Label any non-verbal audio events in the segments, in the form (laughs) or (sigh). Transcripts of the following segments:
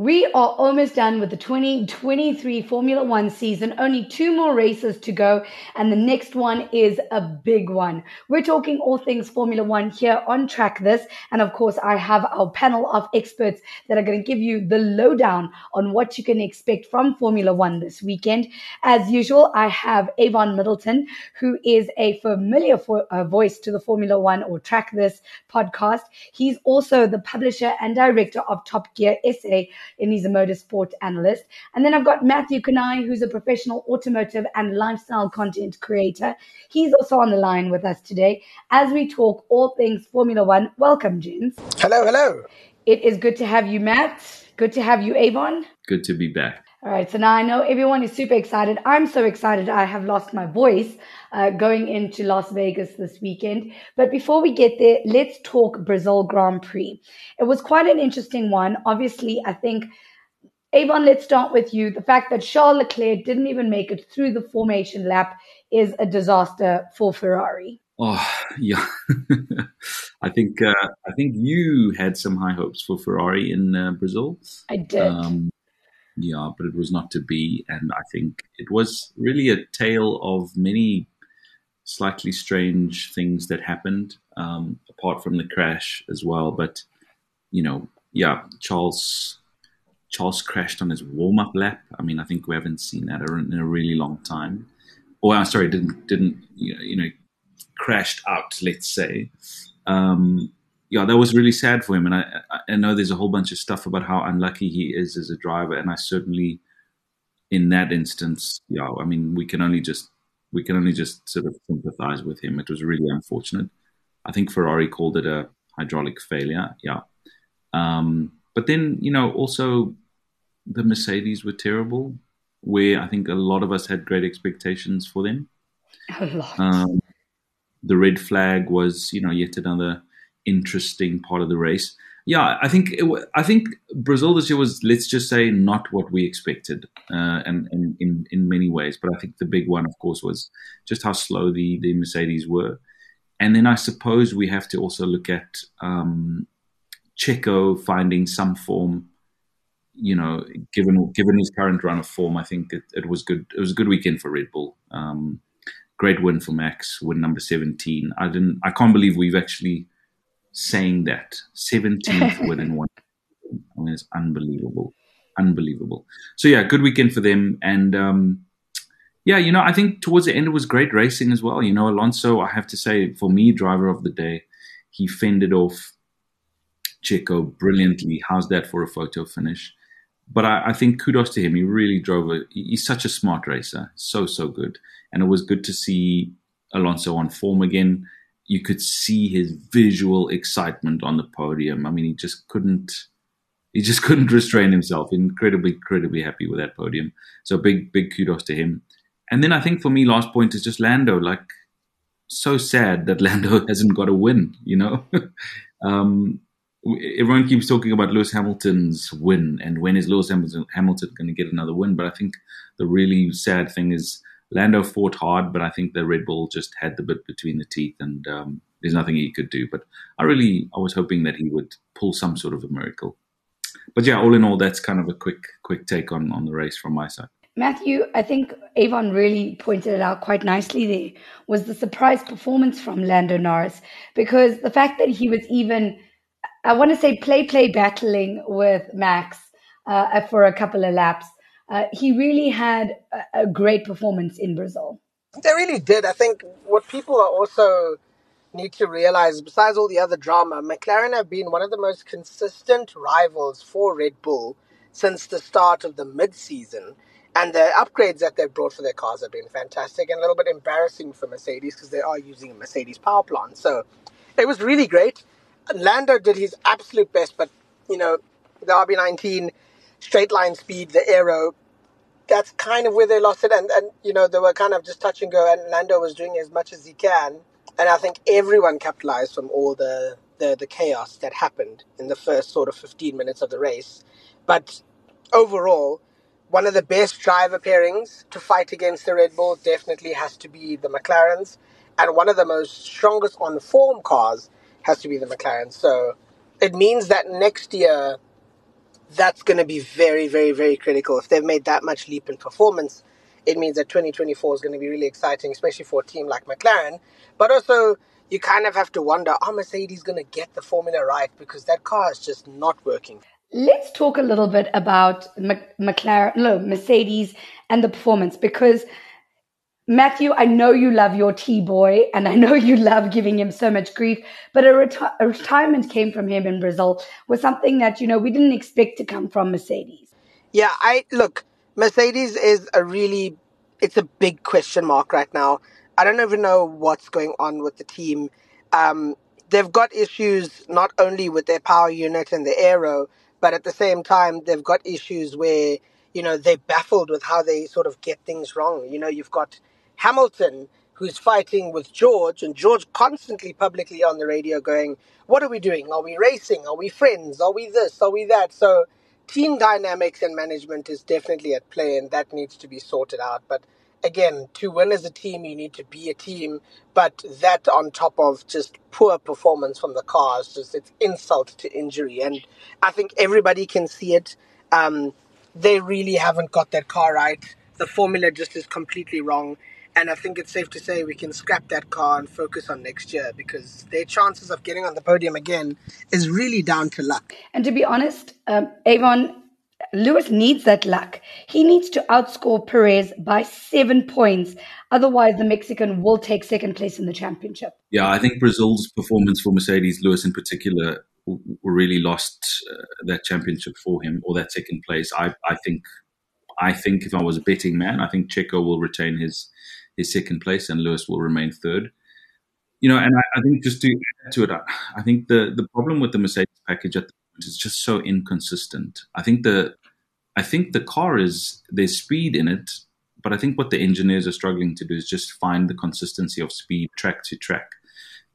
We are almost done with the 2023 Formula One season. Only two more races to go, and the next one is a big one. We're talking all things Formula One here on Track This. And of course, I have our panel of experts that are going to give you the lowdown on what you can expect from Formula One this weekend. As usual, I have Avon Middleton, who is a familiar fo- uh, voice to the Formula One or Track This podcast. He's also the publisher and director of Top Gear SA and he's a motorsport analyst. And then I've got Matthew Kanai, who's a professional automotive and lifestyle content creator. He's also on the line with us today as we talk all things Formula One. Welcome, James. Hello, hello. It is good to have you, Matt. Good to have you, Avon. Good to be back. All right, so now I know everyone is super excited. I'm so excited I have lost my voice uh, going into Las Vegas this weekend. But before we get there, let's talk Brazil Grand Prix. It was quite an interesting one. Obviously, I think, Avon, let's start with you. The fact that Charles Leclerc didn't even make it through the formation lap is a disaster for Ferrari. Oh yeah, (laughs) I think uh, I think you had some high hopes for Ferrari in uh, Brazil. I did. Um, yeah, but it was not to be. And I think it was really a tale of many slightly strange things that happened, um, apart from the crash as well. But, you know, yeah, Charles. Charles crashed on his warm-up lap. I mean, I think we haven't seen that in a really long time. Or, I'm sorry, didn't didn't you know crashed out, let's say. Um, yeah, that was really sad for him. And I, I know there's a whole bunch of stuff about how unlucky he is as a driver. And I certainly, in that instance, yeah, I mean, we can only just we can only just sort of sympathize with him. It was really unfortunate. I think Ferrari called it a hydraulic failure. Yeah. Um, but then, you know, also the Mercedes were terrible, where I think a lot of us had great expectations for them. A lot. Um, the red flag was, you know, yet another interesting part of the race. Yeah, I think it, I think Brazil this year was let's just say not what we expected, uh, and, and in in many ways. But I think the big one, of course, was just how slow the the Mercedes were, and then I suppose we have to also look at um, Checo finding some form. You know, given given his current run of form, I think it, it was good. It was a good weekend for Red Bull. Um, great win for Max, win number seventeen. I didn't. I can't believe we've actually saying that 17th (laughs) within one. I mean, it's unbelievable, unbelievable. So yeah, good weekend for them, and um, yeah, you know, I think towards the end it was great racing as well. You know, Alonso, I have to say, for me, driver of the day, he fended off Checo brilliantly. How's that for a photo finish? But I, I think kudos to him. He really drove a. He's such a smart racer, so so good, and it was good to see Alonso on form again you could see his visual excitement on the podium. I mean, he just couldn't he just (laughs) couldn't restrain himself. Incredibly, incredibly happy with that podium. So big, big kudos to him. And then I think for me, last point is just Lando. Like, so sad that (laughs) Lando hasn't got a win. You know, (laughs) um, everyone keeps talking about Lewis Hamilton's win and when is Lewis Hamilton, Hamilton going to get another win. But I think the really sad thing is Lando fought hard, but I think the Red Bull just had the bit between the teeth, and um, there's nothing he could do. But I really, I was hoping that he would pull some sort of a miracle. But yeah, all in all, that's kind of a quick, quick take on on the race from my side. Matthew, I think Avon really pointed it out quite nicely there was the surprise performance from Lando Norris because the fact that he was even, I want to say, play play battling with Max uh, for a couple of laps uh, he really had a, a great performance in Brazil. They really did. I think what people are also need to realize, besides all the other drama, McLaren have been one of the most consistent rivals for Red Bull since the start of the mid-season. And the upgrades that they've brought for their cars have been fantastic and a little bit embarrassing for Mercedes because they are using a Mercedes power plant. So it was really great. Lando did his absolute best, but, you know, the RB19 straight line speed, the aero, that's kind of where they lost it. And, and, you know, they were kind of just touch and go, and Lando was doing as much as he can. And I think everyone capitalized from all the, the, the chaos that happened in the first sort of 15 minutes of the race. But overall, one of the best driver pairings to fight against the Red Bull definitely has to be the McLarens. And one of the most strongest on form cars has to be the McLaren. So it means that next year that's going to be very, very, very critical. If they've made that much leap in performance, it means that 2024 is going to be really exciting, especially for a team like McLaren. But also, you kind of have to wonder, are Mercedes going to get the formula right? Because that car is just not working. Let's talk a little bit about McLaren, no, Mercedes and the performance because Matthew, I know you love your T boy and I know you love giving him so much grief, but a, reti- a retirement came from him in Brazil was something that, you know, we didn't expect to come from Mercedes. Yeah, I look, Mercedes is a really, it's a big question mark right now. I don't even know what's going on with the team. Um, they've got issues not only with their power unit and the aero, but at the same time, they've got issues where, you know, they're baffled with how they sort of get things wrong. You know, you've got Hamilton who's fighting with George, and George constantly publicly on the radio going, What are we doing? Are we racing? Are we friends? Are we this? Are we that? So, team dynamics and management is definitely at play, and that needs to be sorted out. But again, to win as a team, you need to be a team. But that on top of just poor performance from the cars, just it's insult to injury. And I think everybody can see it. Um, they really haven't got that car right. The formula just is completely wrong. And I think it's safe to say we can scrap that car and focus on next year because their chances of getting on the podium again is really down to luck. And to be honest, um, Avon, Lewis needs that luck. He needs to outscore Perez by seven points. Otherwise, the Mexican will take second place in the championship. Yeah, I think Brazil's performance for Mercedes, Lewis in particular, really lost uh, that championship for him or that second place. I, I think, I think if I was a betting man, I think Checo will retain his his second place and Lewis will remain third. You know, and I, I think just to add to it, I, I think the the problem with the Mercedes package at the moment is just so inconsistent. I think the I think the car is there's speed in it, but I think what the engineers are struggling to do is just find the consistency of speed track to track.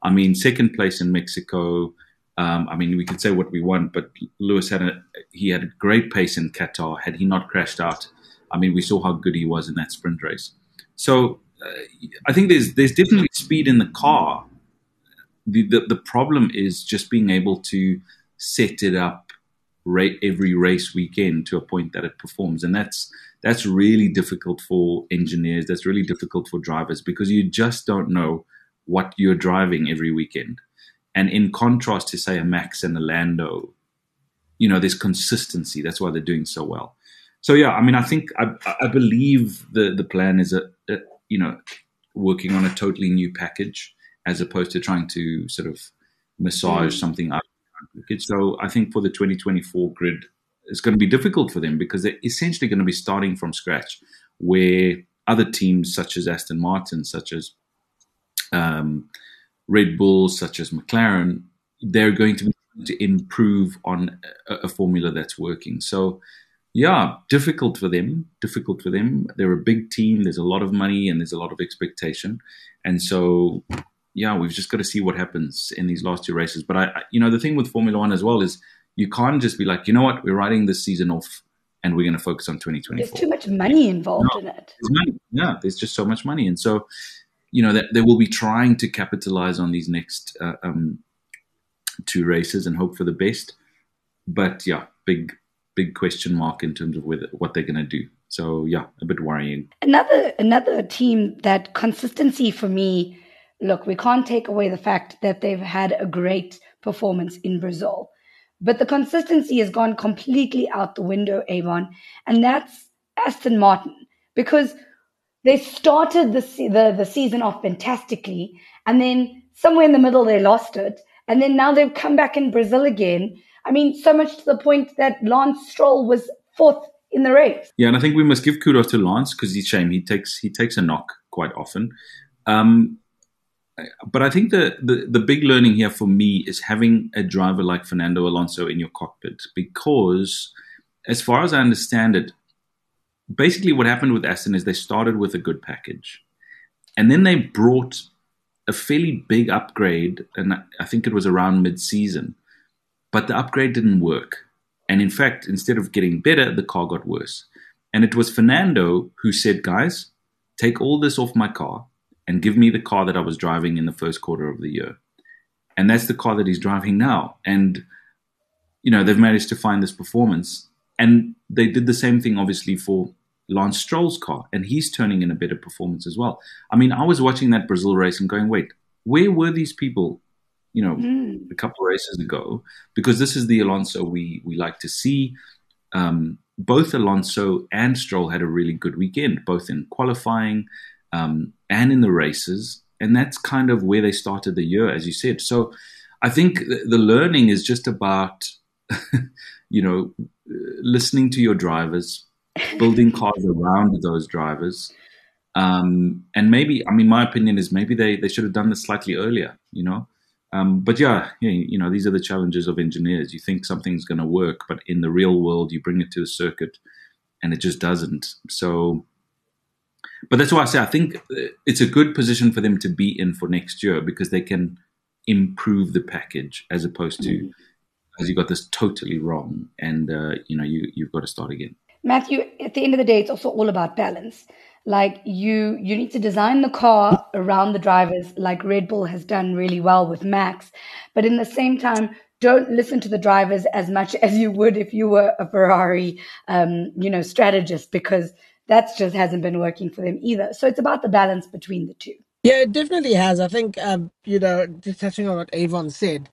I mean, second place in Mexico. Um, I mean, we can say what we want, but Lewis had a he had a great pace in Qatar. Had he not crashed out, I mean, we saw how good he was in that sprint race. So I think there's there's definitely speed in the car. The, the the problem is just being able to set it up every race weekend to a point that it performs, and that's that's really difficult for engineers. That's really difficult for drivers because you just don't know what you're driving every weekend. And in contrast to say a Max and a Lando, you know, there's consistency. That's why they're doing so well. So yeah, I mean, I think I, I believe the the plan is a you know, working on a totally new package as opposed to trying to sort of massage mm. something up. So I think for the 2024 grid, it's going to be difficult for them because they're essentially going to be starting from scratch, where other teams such as Aston Martin, such as um, Red Bull, such as McLaren, they're going to be to improve on a, a formula that's working. So yeah, difficult for them. Difficult for them. They're a big team. There's a lot of money and there's a lot of expectation, and so yeah, we've just got to see what happens in these last two races. But I, you know, the thing with Formula One as well is you can't just be like, you know what, we're riding this season off and we're going to focus on 2024. There's too much money involved no, in it. Money. Yeah, there's just so much money, and so you know that they will be trying to capitalize on these next uh, um, two races and hope for the best. But yeah, big big question mark in terms of whether, what they're going to do. So yeah, a bit worrying. Another another team that consistency for me. Look, we can't take away the fact that they've had a great performance in Brazil, but the consistency has gone completely out the window, Avon, and that's Aston Martin because they started the the, the season off fantastically, and then somewhere in the middle they lost it, and then now they've come back in Brazil again I mean, so much to the point that Lance Stroll was fourth in the race. Yeah, and I think we must give kudos to Lance because he's shame he takes he takes a knock quite often. Um, but I think the, the the big learning here for me is having a driver like Fernando Alonso in your cockpit because, as far as I understand it, basically what happened with Aston is they started with a good package, and then they brought a fairly big upgrade, and I think it was around mid-season but the upgrade didn't work. And in fact, instead of getting better, the car got worse. And it was Fernando who said, guys, take all this off my car and give me the car that I was driving in the first quarter of the year. And that's the car that he's driving now. And you know, they've managed to find this performance. And they did the same thing, obviously, for Lance Stroll's car, and he's turning in a better performance as well. I mean, I was watching that Brazil race and going, wait, where were these people, you know, mm. a couple of races ago? Because this is the Alonso we we like to see. Um, both Alonso and Stroll had a really good weekend, both in qualifying um, and in the races, and that's kind of where they started the year, as you said. So, I think the learning is just about, (laughs) you know, listening to your drivers, building (laughs) cars around those drivers. Um, and maybe, I mean, my opinion is maybe they, they should have done this slightly earlier, you know? Um, but yeah, you know, these are the challenges of engineers. You think something's going to work, but in the real world, you bring it to a circuit and it just doesn't. So, but that's why I say I think it's a good position for them to be in for next year because they can improve the package as opposed to, mm-hmm. as you got this totally wrong and, uh, you know, you, you've got to start again. Matthew, at the end of the day, it's also all about balance. Like you, you need to design the car around the drivers, like Red Bull has done really well with Max. But in the same time, don't listen to the drivers as much (laughs) as you would if you were a Ferrari, um, you know, strategist, because that just hasn't been working for them either. So it's about the balance between the two. Yeah, it definitely has. I think, um, you know, just touching on what Avon said,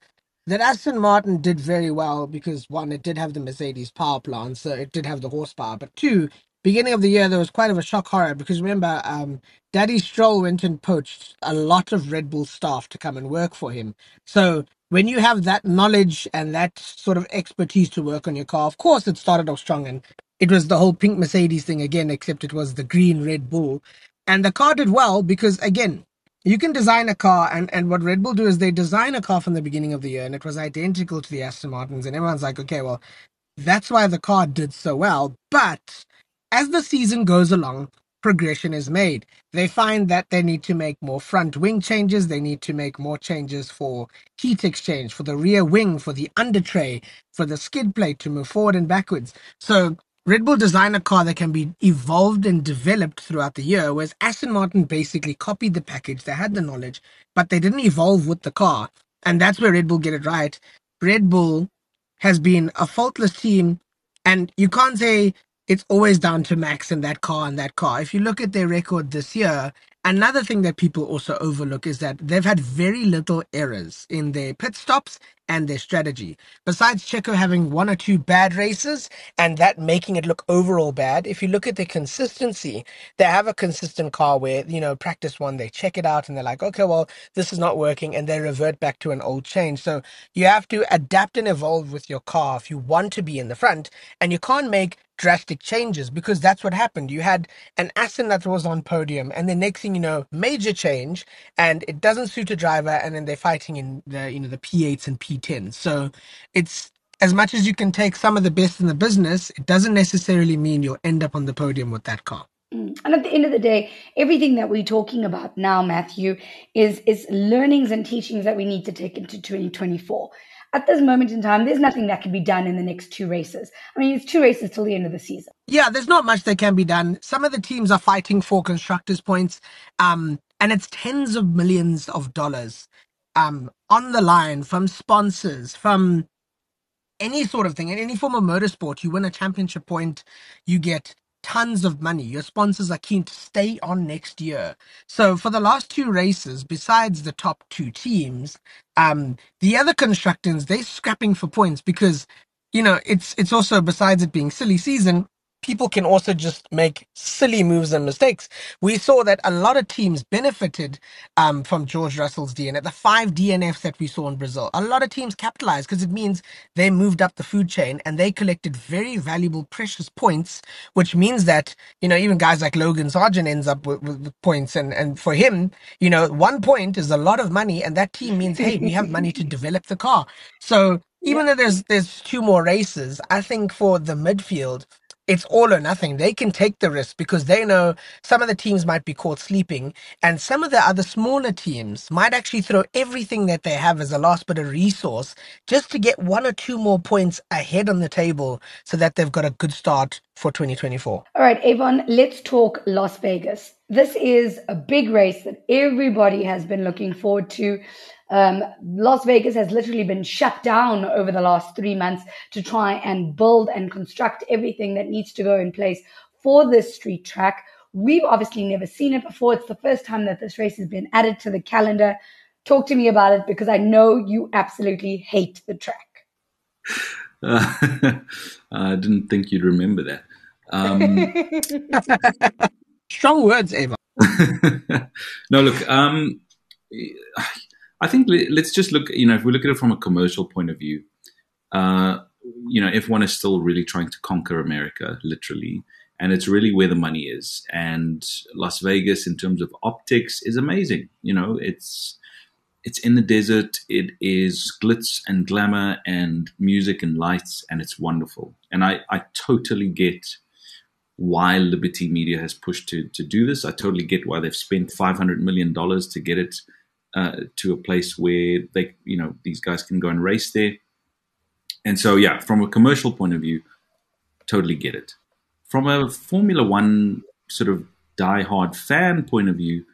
that Aston Martin did very well because one, it did have the Mercedes power plant, so it did have the horsepower. But two, beginning of the year there was quite of a shock horror because remember, um, Daddy Stroll went and poached a lot of Red Bull staff to come and work for him. So when you have that knowledge and that sort of expertise to work on your car, of course it started off strong and it was the whole pink Mercedes thing again, except it was the green Red Bull. And the car did well because again, you can design a car, and, and what Red Bull do is they design a car from the beginning of the year, and it was identical to the Aston Martins, and everyone's like, okay, well, that's why the car did so well. But as the season goes along, progression is made. They find that they need to make more front wing changes, they need to make more changes for heat exchange, for the rear wing, for the under tray, for the skid plate to move forward and backwards. So Red Bull designed a car that can be evolved and developed throughout the year, whereas Aston Martin basically copied the package. They had the knowledge, but they didn't evolve with the car. And that's where Red Bull get it right. Red Bull has been a faultless team, and you can't say it's always down to Max and that car and that car. If you look at their record this year, Another thing that people also overlook is that they've had very little errors in their pit stops and their strategy. Besides Checo having one or two bad races and that making it look overall bad, if you look at their consistency, they have a consistent car where, you know, practice one, they check it out and they're like, okay, well, this is not working, and they revert back to an old change. So you have to adapt and evolve with your car if you want to be in the front, and you can't make drastic changes because that's what happened. You had an Aston that was on podium, and the next thing you know, major change, and it doesn't suit a driver, and then they're fighting in the you know the P8s and P10s. So it's as much as you can take some of the best in the business, it doesn't necessarily mean you'll end up on the podium with that car. Mm. And at the end of the day, everything that we're talking about now, Matthew, is is learnings and teachings that we need to take into 2024 at this moment in time, there's nothing that can be done in the next two races. I mean, it's two races till the end of the season. Yeah, there's not much that can be done. Some of the teams are fighting for constructors' points, um, and it's tens of millions of dollars um, on the line from sponsors, from any sort of thing, in any form of motorsport. You win a championship point, you get tons of money. Your sponsors are keen to stay on next year. So for the last two races, besides the top two teams, um, the other constructors they're scrapping for points because you know it's it's also besides it being silly season, people can also just make silly moves and mistakes. We saw that a lot of teams benefited um, from George Russell's DNF, the five DNFs that we saw in Brazil. A lot of teams capitalized because it means they moved up the food chain and they collected very valuable, precious points, which means that, you know, even guys like Logan Sargeant ends up with, with, with points. And, and for him, you know, one point is a lot of money and that team means, hey, we have money to develop the car. So (laughs) even though there's there's two more races, I think for the midfield, it's all or nothing. They can take the risk because they know some of the teams might be caught sleeping, and some of the other smaller teams might actually throw everything that they have as a last bit of resource just to get one or two more points ahead on the table so that they've got a good start for 2024. All right, Avon, let's talk Las Vegas. This is a big race that everybody has been looking forward to. Um, Las Vegas has literally been shut down over the last three months to try and build and construct everything that needs to go in place for this street track. We've obviously never seen it before. It's the first time that this race has been added to the calendar. Talk to me about it because I know you absolutely hate the track. Uh, (laughs) I didn't think you'd remember that. Um, (laughs) Strong words, Ava. (laughs) no, look. Um, I think let's just look. You know, if we look at it from a commercial point of view, uh, you know, F1 is still really trying to conquer America, literally, and it's really where the money is. And Las Vegas, in terms of optics, is amazing. You know, it's it's in the desert. It is glitz and glamour and music and lights, and it's wonderful. And I, I totally get why Liberty Media has pushed to to do this. I totally get why they've spent five hundred million dollars to get it uh, to a place where they, you know, these guys can go and race there. And so, yeah, from a commercial point of view, totally get it. From a Formula One sort of die-hard fan point of view,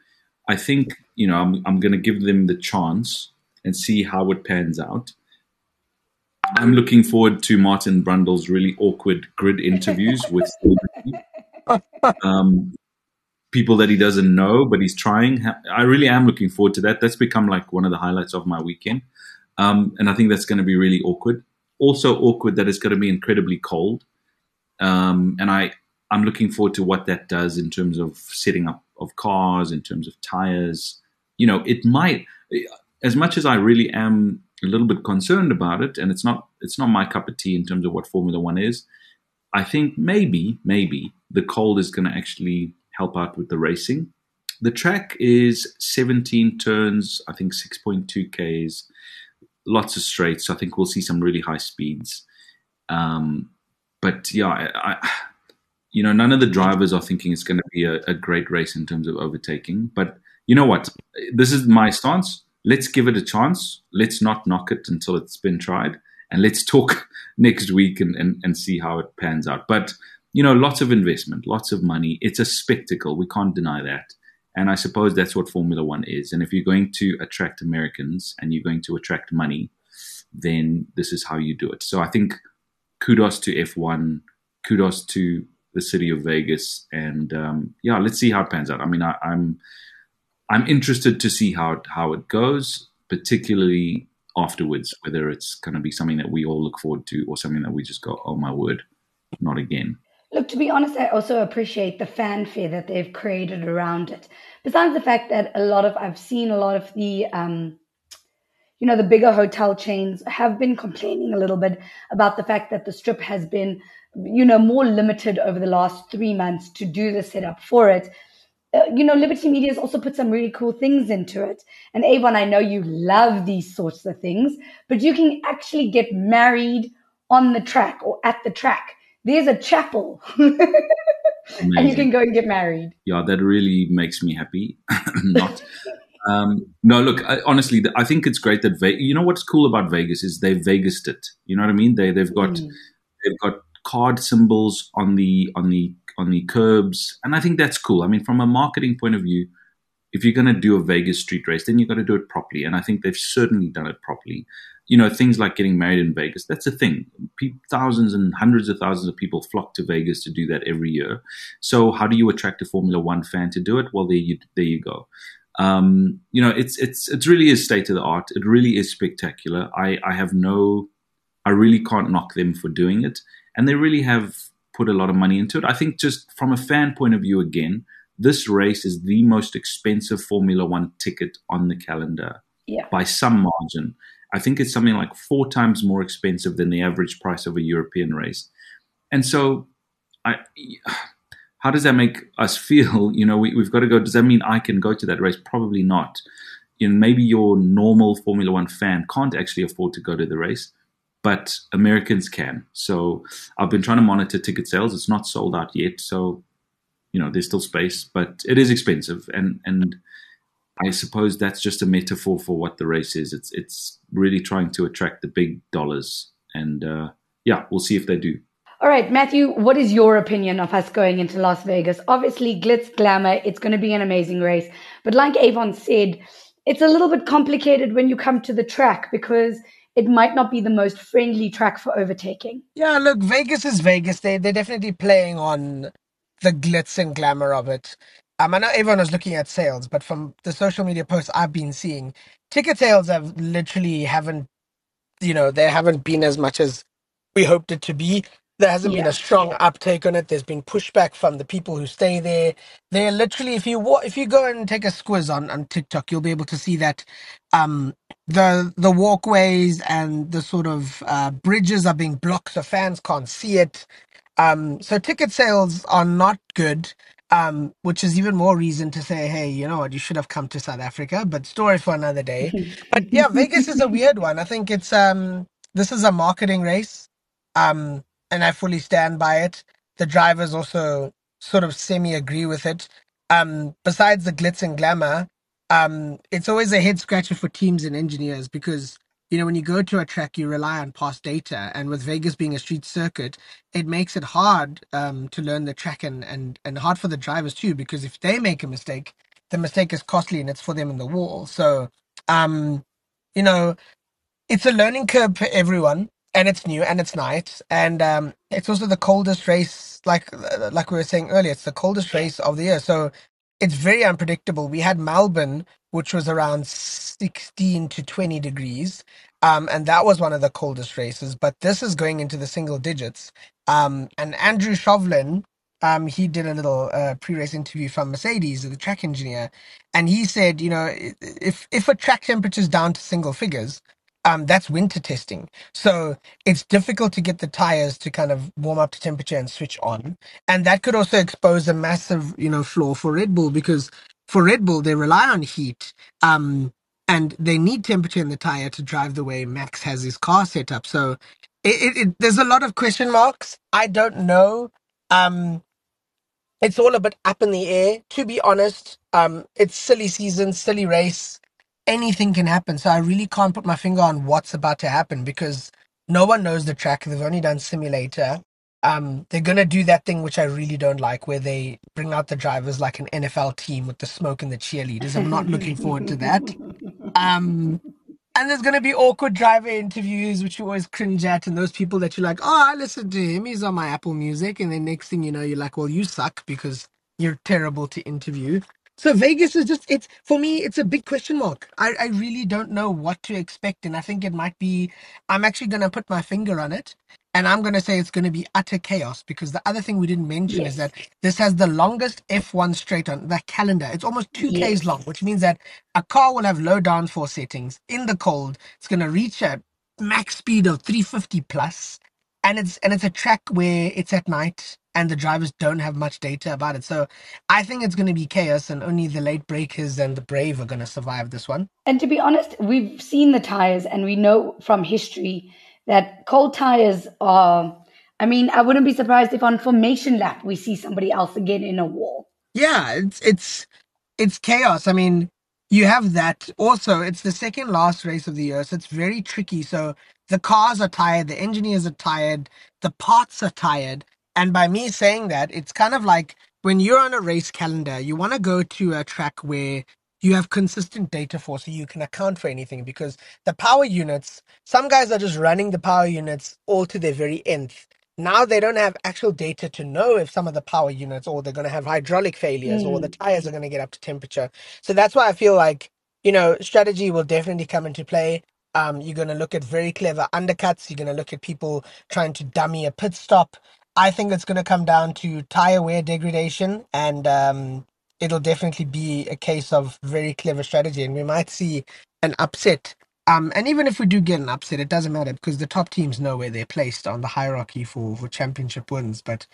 I think you know I'm I'm going to give them the chance and see how it pans out. I'm looking forward to Martin Brundle's really awkward grid interviews with (laughs) um, people that he doesn't know, but he's trying. I really am looking forward to that. That's become like one of the highlights of my weekend. Um, and I think that's going to be really awkward. Also awkward that it's going to be incredibly cold. Um, and I, I'm looking forward to what that does in terms of setting up of cars, in terms of tires. You know, it might, as much as I really am a little bit concerned about it, and it's not, it's not my cup of tea in terms of what Formula One is. I think maybe, maybe the cold is going to actually help out with the racing. The track is 17 turns, I think 6.2 Ks, lots of straights. So I think we'll see some really high speeds. Um, but yeah, I, I, you know, none of the drivers are thinking it's going to be a, a great race in terms of overtaking. But you know what? This is my stance. Let's give it a chance. Let's not knock it until it's been tried. And let's talk (laughs) next week and, and, and see how it pans out. But you know, lots of investment, lots of money. It's a spectacle. We can't deny that. And I suppose that's what Formula One is. And if you're going to attract Americans and you're going to attract money, then this is how you do it. So I think kudos to F1, kudos to the city of Vegas, and um, yeah, let's see how it pans out. I mean, I, I'm I'm interested to see how how it goes, particularly afterwards, whether it's going to be something that we all look forward to or something that we just go, oh my word, not again. To be honest, I also appreciate the fanfare that they've created around it. Besides the fact that a lot of, I've seen a lot of the, um, you know, the bigger hotel chains have been complaining a little bit about the fact that the strip has been, you know, more limited over the last three months to do the setup for it. Uh, you know, Liberty Media has also put some really cool things into it. And Avon, I know you love these sorts of things, but you can actually get married on the track or at the track there's a chapel (laughs) and you can go and get married. Yeah, that really makes me happy. (laughs) Not. Um, no, look. I, honestly, I think it's great that Ve- you know what's cool about Vegas is they've Vegased it. You know what I mean? They they've got mm. they've got card symbols on the on the on the curbs, and I think that's cool. I mean, from a marketing point of view, if you're going to do a Vegas street race, then you've got to do it properly, and I think they've certainly done it properly you know, things like getting married in Vegas, that's a thing. thousands and hundreds of thousands of people flock to Vegas to do that every year. So how do you attract a Formula One fan to do it? Well, there you, there you go. Um, you know, it's, it's, it's really is state of the art. It really is spectacular. I, I have no, I really can't knock them for doing it. And they really have put a lot of money into it. I think just from a fan point of view, again, this race is the most expensive Formula One ticket on the calendar yeah. by some margin. I think it's something like four times more expensive than the average price of a European race. And so, I, (sighs) how does that make us (laughs) feel? You know, we, have got to go. Does that mean I can go to that race? Probably not. You know, maybe your normal Formula One fan can't actually afford to go to the race, but Americans can. So I've been trying to monitor ticket sales. It's not sold out yet. So, you know, there's still space, but it is expensive. And, and, I suppose that's just a metaphor for what the race is. It's it's really trying to attract the big dollars, and uh, yeah, we'll see if they do. All right, Matthew, what is your opinion of us going into Las Vegas? Obviously, glitz glamour. It's going to be an amazing race, but like Avon said, it's a little bit complicated when you come to the track because it might not be the most friendly track for overtaking. Yeah, look, Vegas is Vegas. They they're definitely playing on the glitz and glamour of it. Um, I know everyone was looking at sales, but from the social media posts I've been seeing, ticket sales have literally haven't, you know, they haven't been as much as we hoped it to be. There hasn't been Yeah. a strong uptake on it. There's been pushback from the people who stay there. They're literally, if you wa- if you go and take a squiz on, on TikTok, you'll be able to see that um, the the walkways and the sort of uh, bridges are being blocked, so fans can't see it. Um, so ticket sales are not good, um, which is even more reason to say, hey, you know what, you should have come to South Africa. But story for another day. But yeah, Vegas is a weird one. I think it's um this is a marketing race, um, and I fully stand by it. The drivers also sort of semi agree with it. Um, besides the glitz and glamour, um, it's always a head scratcher for teams and engineers because you know when you go to a track, you rely on past data, and with Vegas being a street circuit, it makes it hard um, to learn the track and, and and hard for the drivers too because if they make a mistake, the mistake is costly and it's for them in the wall. So, um, you know, it's a learning curve for everyone and it's new and it's night and um, it's also the coldest race like like we were saying earlier it's the coldest race of the year so it's very unpredictable. We had melbourne which was around 16 to 20 degrees um, and that was one of the coldest races but this is going into the single digits. Um, and andrew shovlin um, he did a little uh, pre-race interview from mercedes the track engineer and he said you know if if a track temperature is down to single figures um, that's winter testing. So it's difficult to get the tires to kind of warm up to temperature and switch on. And that could also expose a massive, you know, flaw for Red Bull because for Red Bull, they rely on heat. Um, and they need temperature in the tire to drive the way Max has his car set up. So it, it, it there's a lot of question marks. I don't know. Um, it's all a bit up in the air. To be honest, um, it's silly season, silly race. Anything can happen. So I really can't put my finger on what's about to happen because no one knows the track. They've only done simulator. Um, they're gonna do that thing which I really don't like, where they bring out the drivers like an NFL team with the smoke and the cheerleaders. I'm not looking forward to that. Um, and there's going to be awkward driver interviews, which you always cringe at, and those people that you're like, oh, I listen to him. He's on my Apple Music. And then next thing you know, you're like, well, you suck because you're terrible to interview. So Vegas is just, it's, for me, it's a big question mark. I, I really don't know what to expect. And I think it might be, I'm actually going to put my finger on it. And I'm going to say it's going to be utter chaos because the other thing we didn't mention is Yes. that this has the longest F1 straight on the calendar. It's almost 2Ks Yes. long, which means that a car will have low downforce settings in the cold. It's going to reach a max speed of 350 plus, and it's and it's a track where it's at night and the drivers don't have much data about it. So I think it's going to be chaos, and only the late breakers and the brave are going to survive this one. And to be honest, we've seen the tires and we know from history that cold tires are. I mean, I wouldn't be surprised if on formation lap we see somebody else again in a wall. Yeah, it's it's it's chaos. I mean, you have that. Also, it's the second last race of the year, so it's very tricky. So the cars are tired, the engineers are tired, the parts are tired. And by me saying that, it's kind of like when you're on a race calendar, you want to go to a track where you have consistent data for so you can account for anything because the power units, some guys are just running the power units all to their very nth now they don't have actual data to know if some of the power units or they're going to have hydraulic failures or the Mm. tires are going to get up to temperature. So that's why I feel like, you know, strategy will definitely come into play. Um, you're going to look at very clever undercuts. You're going to look at people trying to dummy a pit stop. I think it's going to come down to tire wear degradation and um, it'll definitely be a case of very clever strategy. And we might see an upset um, and even if we do get an upset, it doesn't matter because the top teams know where they're placed on the hierarchy for, for championship wins. But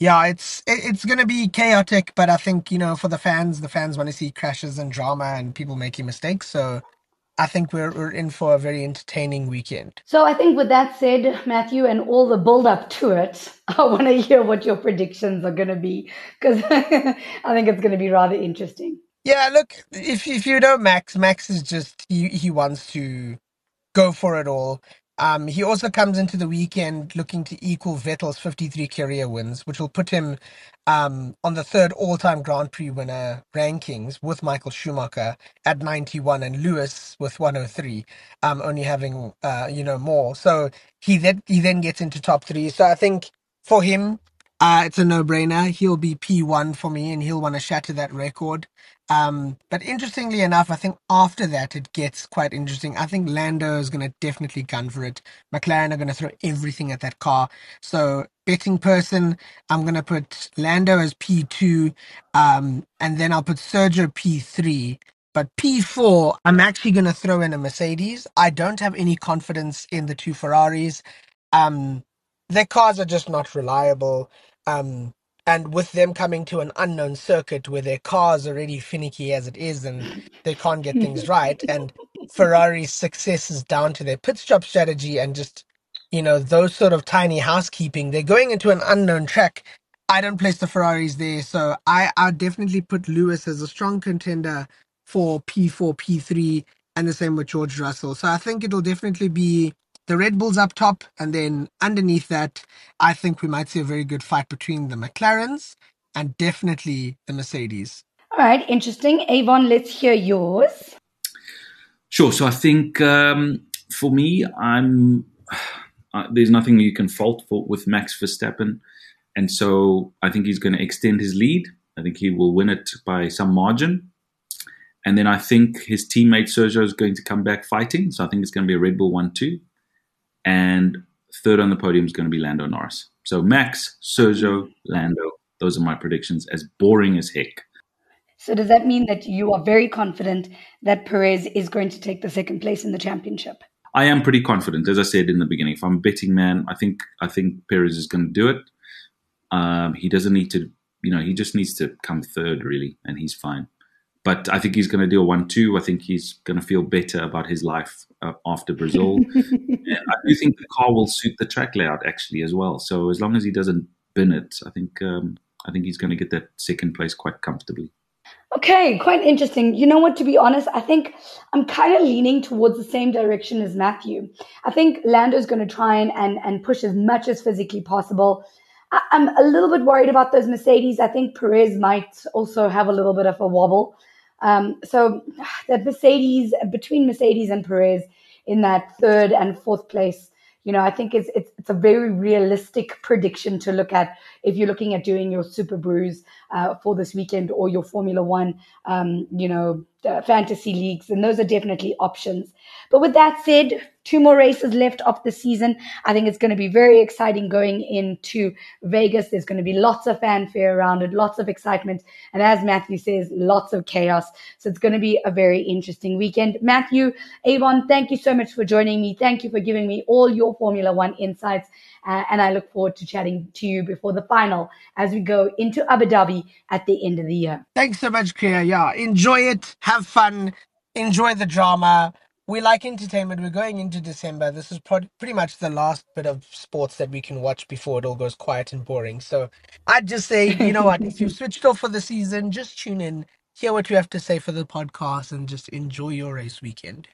yeah, it's it, it's gonna be chaotic. But I think you know for the fans, the fans want to see crashes and drama and people making mistakes. So I think we're we're in for a very entertaining weekend. So I think with that said, Matthew, and all the build up to it, (laughs) I want to hear what your predictions are going to be because (laughs) I think it's going to be rather interesting. Yeah, look, if if you know Max, Max is just he he wants to go for it all. Um, he also comes into the weekend looking to equal Vettel's 53 career wins, which will put him um, on the third all-time Grand Prix winner rankings with Michael Schumacher at 91 and Lewis with 103, um, only having uh, you know more. So he then he then gets into top three. So I think for him, uh, it's a no-brainer. He'll be P1 for me, and he'll want to shatter that record. Um, but interestingly enough, I think after that it gets quite interesting. I think Lando is going to definitely gun for it. McLaren are going to throw everything at that car. So betting person, I'm going to put Lando as P2, um, and then I'll put Sergio P3. But P4, I'm actually going to throw in a Mercedes. I don't have any confidence in the two Ferraris. Um, their cars are just not reliable. Um, and with them coming to an unknown circuit where their car's are already finicky as it is and they can't get things right and ferrari's success is down to their pit stop strategy and just you know those sort of tiny housekeeping. They're going into an unknown track. I don't place the ferraris there so i i definitely put lewis as a strong contender for p4 p3 and the same with george russell. So i think it'll definitely be the red bulls up top and then underneath that I think we might see a very good fight between the McLarens and definitely the Mercedes. All right, interesting. Avon, let's hear yours. Sure. So I think um, for me, I'm uh, there's nothing you can fault for with Max Verstappen, and so I think he's going to extend his lead. I think he will win it by some margin. And then I think his teammate Sergio is going to come back fighting. So I think it's going to be a Red Bull 1 2. And third on the podium is going to be Lando Norris. So Max, Sergio, Lando. Those are my predictions, as boring as heck. So does that mean that you are very confident that Perez is going to take the second place in the championship? I am pretty confident, as I said in the beginning. If I'm a betting man, I think I think Perez is going to do it. Um, he doesn't need to, you know, he just needs to come third really, and he's fine. But I think he's going to do a one-two. I think he's going to feel better about his life uh, after Brazil. (laughs) and I do think the car will suit the track layout actually as well. So as long as he doesn't bin it, I think um, I think he's going to get that second place quite comfortably. Okay, quite interesting. You know what? To be honest, I think I'm kind of leaning towards the same direction as Matthew. I think Lando's going to try and, and, and push as much as physically possible. I, I'm a little bit worried about those Mercedes. I think Perez might also have a little bit of a wobble. Um, so that Mercedes, between Mercedes and Perez in that third and fourth place, you know, I think it's, it's, it's a very realistic prediction to look at if you're looking at doing your SuperBrus uh, for this weekend or your Formula One, um, you know, uh, fantasy leagues. And those are definitely options. But with that said, two more races left of the season. I think it's going to be very exciting going into Vegas. There's going to be lots of fanfare around it, lots of excitement. And as Matthew says, lots of chaos. So it's going to be a very interesting weekend. Matthew, Avon, thank you so much for joining me. Thank you for giving me all your Formula One insights. Uh, and I look forward to chatting to you before the final as we go into Abu Dhabi at the end of the year. Thanks so much, Kia. Yeah, enjoy it, have fun, enjoy the drama. We like entertainment. We're going into December. This is pro- pretty much the last bit of sports that we can watch before it all goes quiet and boring. So I'd just say, you know what, if you've (laughs) switched off for the season, just tune in, hear what you have to say for the podcast, and just enjoy your race weekend.